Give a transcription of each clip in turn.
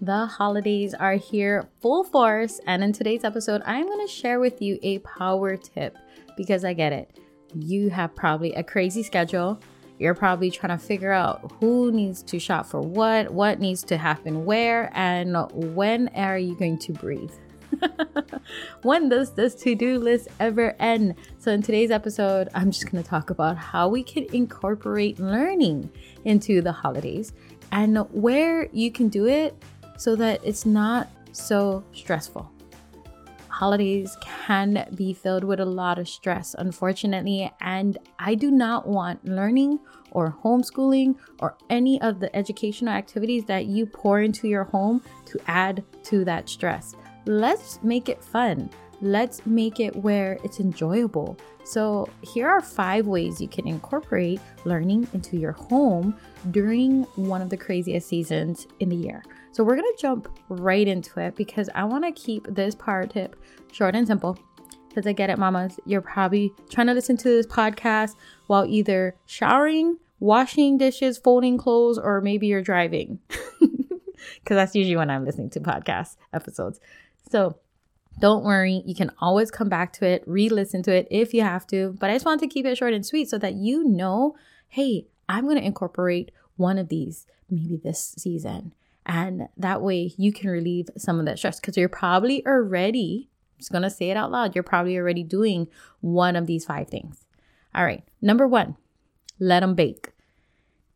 The holidays are here full force, and in today's episode, I'm going to share with you a power tip because I get it. You have probably a crazy schedule. You're probably trying to figure out who needs to shop for what, what needs to happen where, and when are you going to breathe. when does this to do list ever end? So, in today's episode, I'm just going to talk about how we can incorporate learning into the holidays and where you can do it so that it's not so stressful. Holidays can be filled with a lot of stress, unfortunately, and I do not want learning or homeschooling or any of the educational activities that you pour into your home to add to that stress let's make it fun. Let's make it where it's enjoyable. So, here are five ways you can incorporate learning into your home during one of the craziest seasons in the year. So, we're gonna jump right into it because I wanna keep this power tip short and simple. Because I get it, mamas, you're probably trying to listen to this podcast while either showering, washing dishes, folding clothes, or maybe you're driving. Because that's usually when I'm listening to podcast episodes. So don't worry, you can always come back to it, re listen to it if you have to. But I just want to keep it short and sweet so that you know hey, I'm going to incorporate one of these maybe this season. And that way you can relieve some of that stress because you're probably already, I'm just going to say it out loud, you're probably already doing one of these five things. All right, number one, let them bake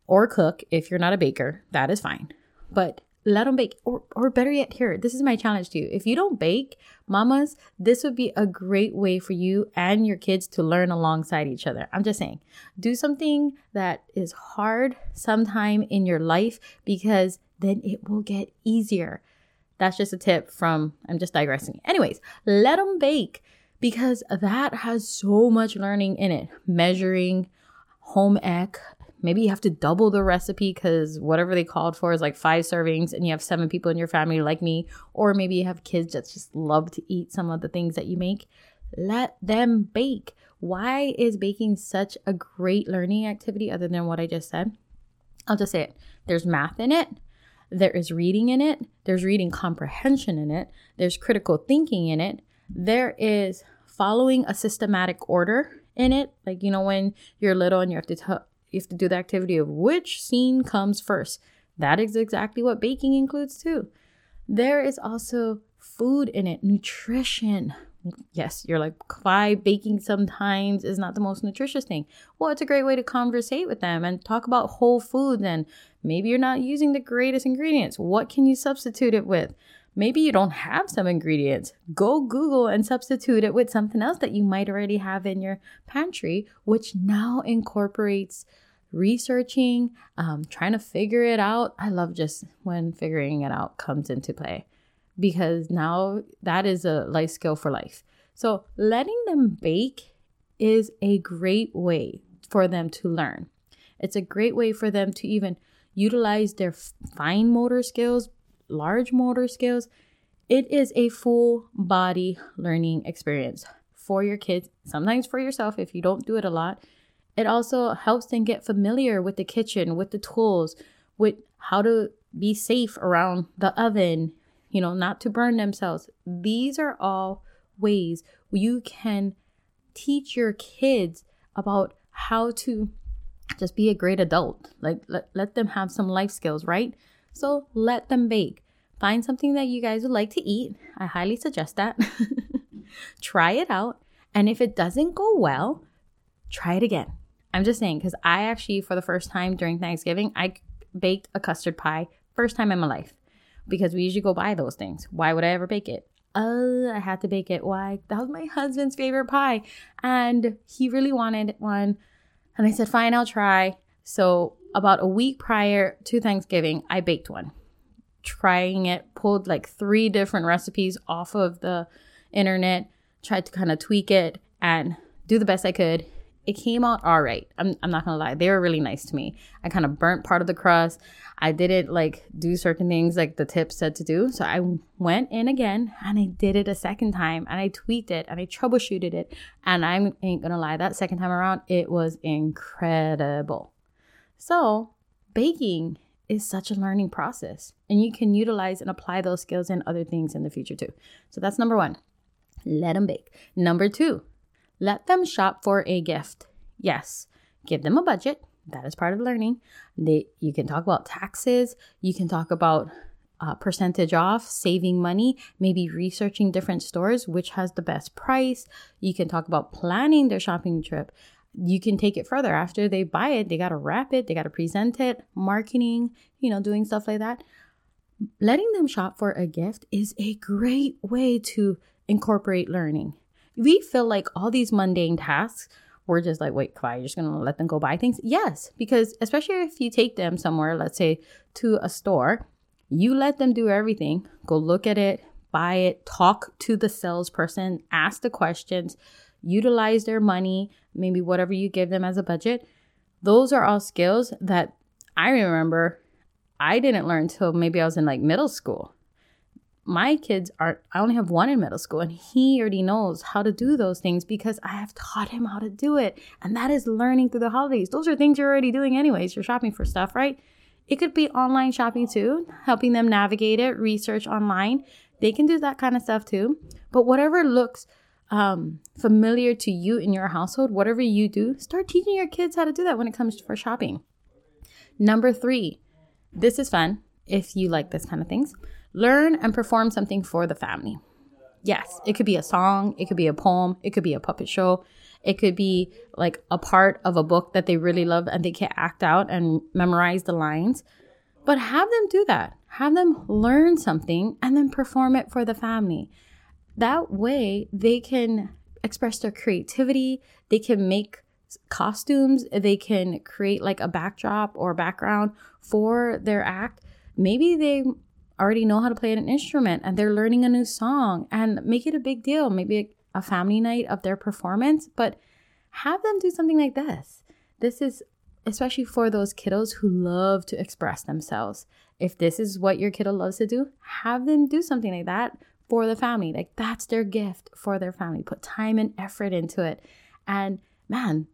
or cook if you're not a baker. That is fine. But let them bake or, or better yet here this is my challenge to you. If you don't bake mamas this would be a great way for you and your kids to learn alongside each other. I'm just saying do something that is hard sometime in your life because then it will get easier. That's just a tip from i'm just digressing. Anyways let them bake because that has so much learning in it. Measuring home ec maybe you have to double the recipe because whatever they called for is like five servings and you have seven people in your family like me or maybe you have kids that just love to eat some of the things that you make. Let them bake. Why is baking such a great learning activity other than what i just said? I'll just say it. There's math in it. There is reading in it. There's reading comprehension in it. There's critical thinking in it. There is following a systematic order in it. Like you know when you're little and you have to t- you have to do the activity of which scene comes first. That is exactly what baking includes too. There is also food in it, nutrition. Yes, you're like, why baking sometimes is not the most nutritious thing. Well, it's a great way to conversate with them and talk about whole foods. And maybe you're not using the greatest ingredients. What can you substitute it with? Maybe you don't have some ingredients. Go Google and substitute it with something else that you might already have in your pantry, which now incorporates researching, um, trying to figure it out. I love just when figuring it out comes into play because now that is a life skill for life. So, letting them bake is a great way for them to learn. It's a great way for them to even utilize their fine motor skills, large motor skills. It is a full body learning experience for your kids, sometimes for yourself if you don't do it a lot, it also helps them get familiar with the kitchen, with the tools, with how to be safe around the oven, you know, not to burn themselves. These are all ways you can teach your kids about how to just be a great adult. Like let, let them have some life skills, right? So let them bake. Find something that you guys would like to eat. I highly suggest that. try it out. And if it doesn't go well, try it again. I'm just saying because I actually, for the first time during Thanksgiving, I baked a custard pie. First time in my life because we usually go buy those things. Why would I ever bake it? Oh, I had to bake it. Why? That was my husband's favorite pie. And he really wanted one. And I said, fine, I'll try. So, about a week prior to Thanksgiving, I baked one. Trying it, pulled like three different recipes off of the internet, tried to kind of tweak it and do the best I could it came out all right. I'm, I'm not gonna lie. They were really nice to me. I kind of burnt part of the crust. I didn't like do certain things like the tips said to do. So I went in again and I did it a second time and I tweaked it and I troubleshooted it. And I ain't gonna lie, that second time around, it was incredible. So baking is such a learning process. And you can utilize and apply those skills in other things in the future too. So that's number one. Let them bake. Number two, let them shop for a gift. Yes, give them a budget. That is part of learning. They, you can talk about taxes. You can talk about uh, percentage off, saving money, maybe researching different stores, which has the best price. You can talk about planning their shopping trip. You can take it further. After they buy it, they got to wrap it, they got to present it, marketing, you know, doing stuff like that. Letting them shop for a gift is a great way to incorporate learning. We feel like all these mundane tasks we're just like, wait, why? You're just gonna let them go buy things? Yes, because especially if you take them somewhere, let's say to a store, you let them do everything. Go look at it, buy it, talk to the salesperson, ask the questions, utilize their money, maybe whatever you give them as a budget. Those are all skills that I remember I didn't learn until maybe I was in like middle school my kids are i only have one in middle school and he already knows how to do those things because i have taught him how to do it. And that is learning through the holidays. Those are things you're already doing anyways. You're shopping for stuff right? It could be online shopping too helping them navigate it research online. They can do that kind of stuff too. But whatever looks um, familiar to you in your household whatever you do start teaching your kids how to do that when it comes to for shopping. Number three this is fun if you like this kind of things Learn and perform something for the family. Yes, it could be a song, it could be a poem, it could be a puppet show, it could be like a part of a book that they really love and they can act out and memorize the lines. But have them do that. Have them learn something and then perform it for the family. That way, they can express their creativity, they can make costumes, they can create like a backdrop or background for their act. Maybe they already know how to play an instrument and they're learning a new song and make it a big deal, maybe a family night of their performance, but have them do something like this. This is especially for those kiddos who love to express themselves. If this is what your kiddo loves to do, have them do something like that for the family. Like that's their gift for their family. Put time and effort into it. And man,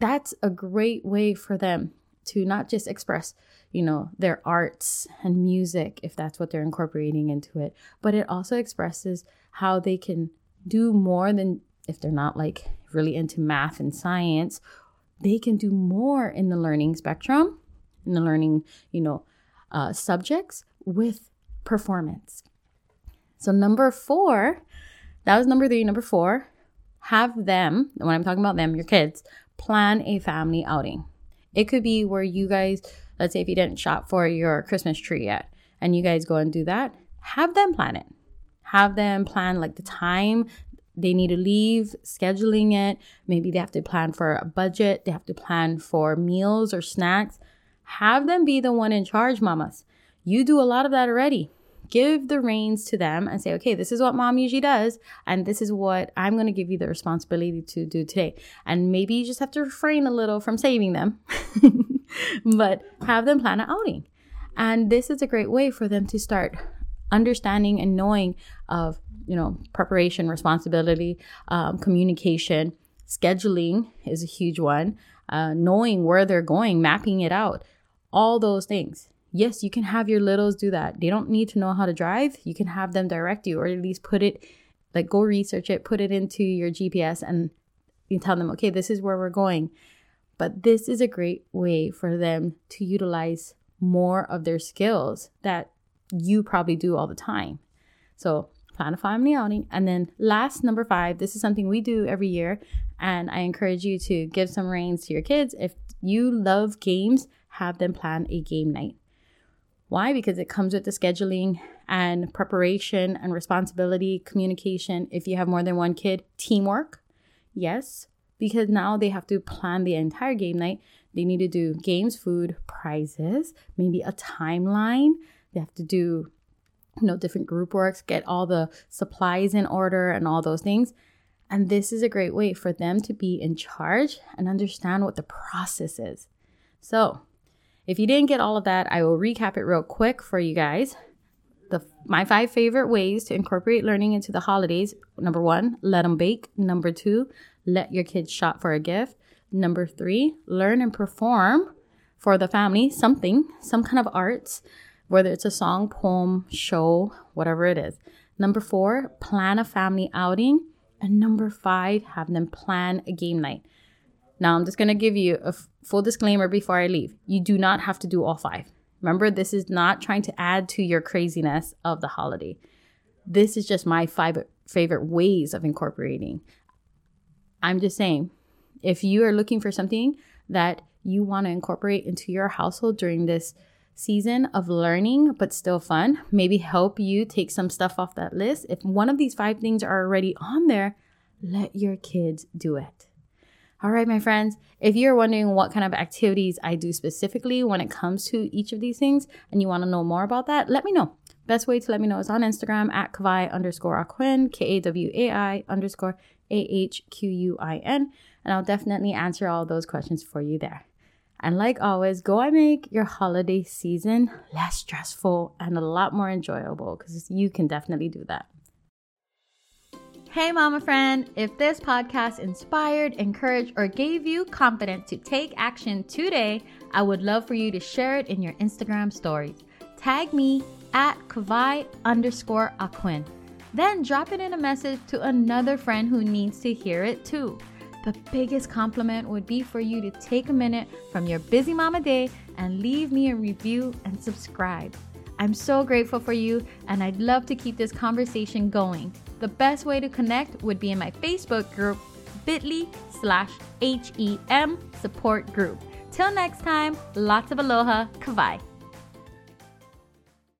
that's a great way for them to not just express, you know, their arts and music, if that's what they're incorporating into it, but it also expresses how they can do more than if they're not like really into math and science, they can do more in the learning spectrum, in the learning, you know, uh, subjects with performance. So, number four, that was number three. Number four, have them, when I'm talking about them, your kids, plan a family outing. It could be where you guys, let's say if you didn't shop for your Christmas tree yet and you guys go and do that, have them plan it. Have them plan like the time they need to leave, scheduling it. Maybe they have to plan for a budget, they have to plan for meals or snacks. Have them be the one in charge, mamas. You do a lot of that already give the reins to them and say, okay, this is what mom usually does, and this is what I'm to give you the responsibility to do today. And maybe you just have to refrain a little from saving them, but have them plan an outing. And this is a great way for them to start understanding and knowing of, you know, preparation, responsibility, um, communication, scheduling is a huge one, uh, knowing where they're going, mapping it out, all those things yes, you can have your littles do that. They don't need to know how to drive. You can have them direct you or at least put it, like go research it, put it into your GPS and you tell them, okay, this is where we're going. But this is a great way for them to utilize more of their skills that you probably do all the time. So plan a family outing. And then last number five, this is something we do every year. And I encourage you to give some reins to your kids. If you love games, have them plan a game night. Why? Because it comes with the scheduling and preparation and responsibility, communication. If you have more than one kid, teamwork. Yes, because now they have to plan the entire game night. They need to do games, food, prizes, maybe a timeline. They have to do, you know, different group works, get all the supplies in order and all those things. And this is a great way for them to be in charge and understand what the process is. So, if you didn't get all of that, I will recap it real quick for you guys. The, my five favorite ways to incorporate learning into the holidays. Number one, let them bake. Number two, let your kids shop for a gift. Number three, learn and perform for the family something, some kind of arts, whether it's a song, poem, show, whatever it is. Number four, plan a family outing. And number five, have them plan a game night. Now, I'm just going to give you a f- full disclaimer before I leave. You do not have to do all five. Remember, this is not trying to add to your craziness of the holiday. This is just my five favorite ways of incorporating. I'm just saying, if you are looking for something that you want to incorporate into your household during this season of learning but still fun, maybe help you take some stuff off that list. If one of these five things are already on there, let your kids do it. All right, my friends, if you're wondering what kind of activities I do specifically when it comes to each of these things and you want to know more about that, let me know. Best way to let me know is on Instagram at Kawai underscore Ahquin, K A W A I underscore A H Q U I N, and I'll definitely answer all those questions for you there. And like always, go and make your holiday season less stressful and a lot more enjoyable because you can definitely do that. Hey, mama friend, if this podcast inspired, encouraged, or gave you confidence to take action today, I would love for you to share it in your Instagram stories. Tag me at Kawai underscore Ahquin. Then drop it in a message to another friend who needs to hear it too. The biggest compliment would be for you to take a minute from your busy mama day and leave me a review and subscribe. I'm so grateful for you, and I'd love to keep this conversation going. The best way to connect would be in my Facebook group, bit.ly slash HEM support group. Till next time, lots of aloha, kawai.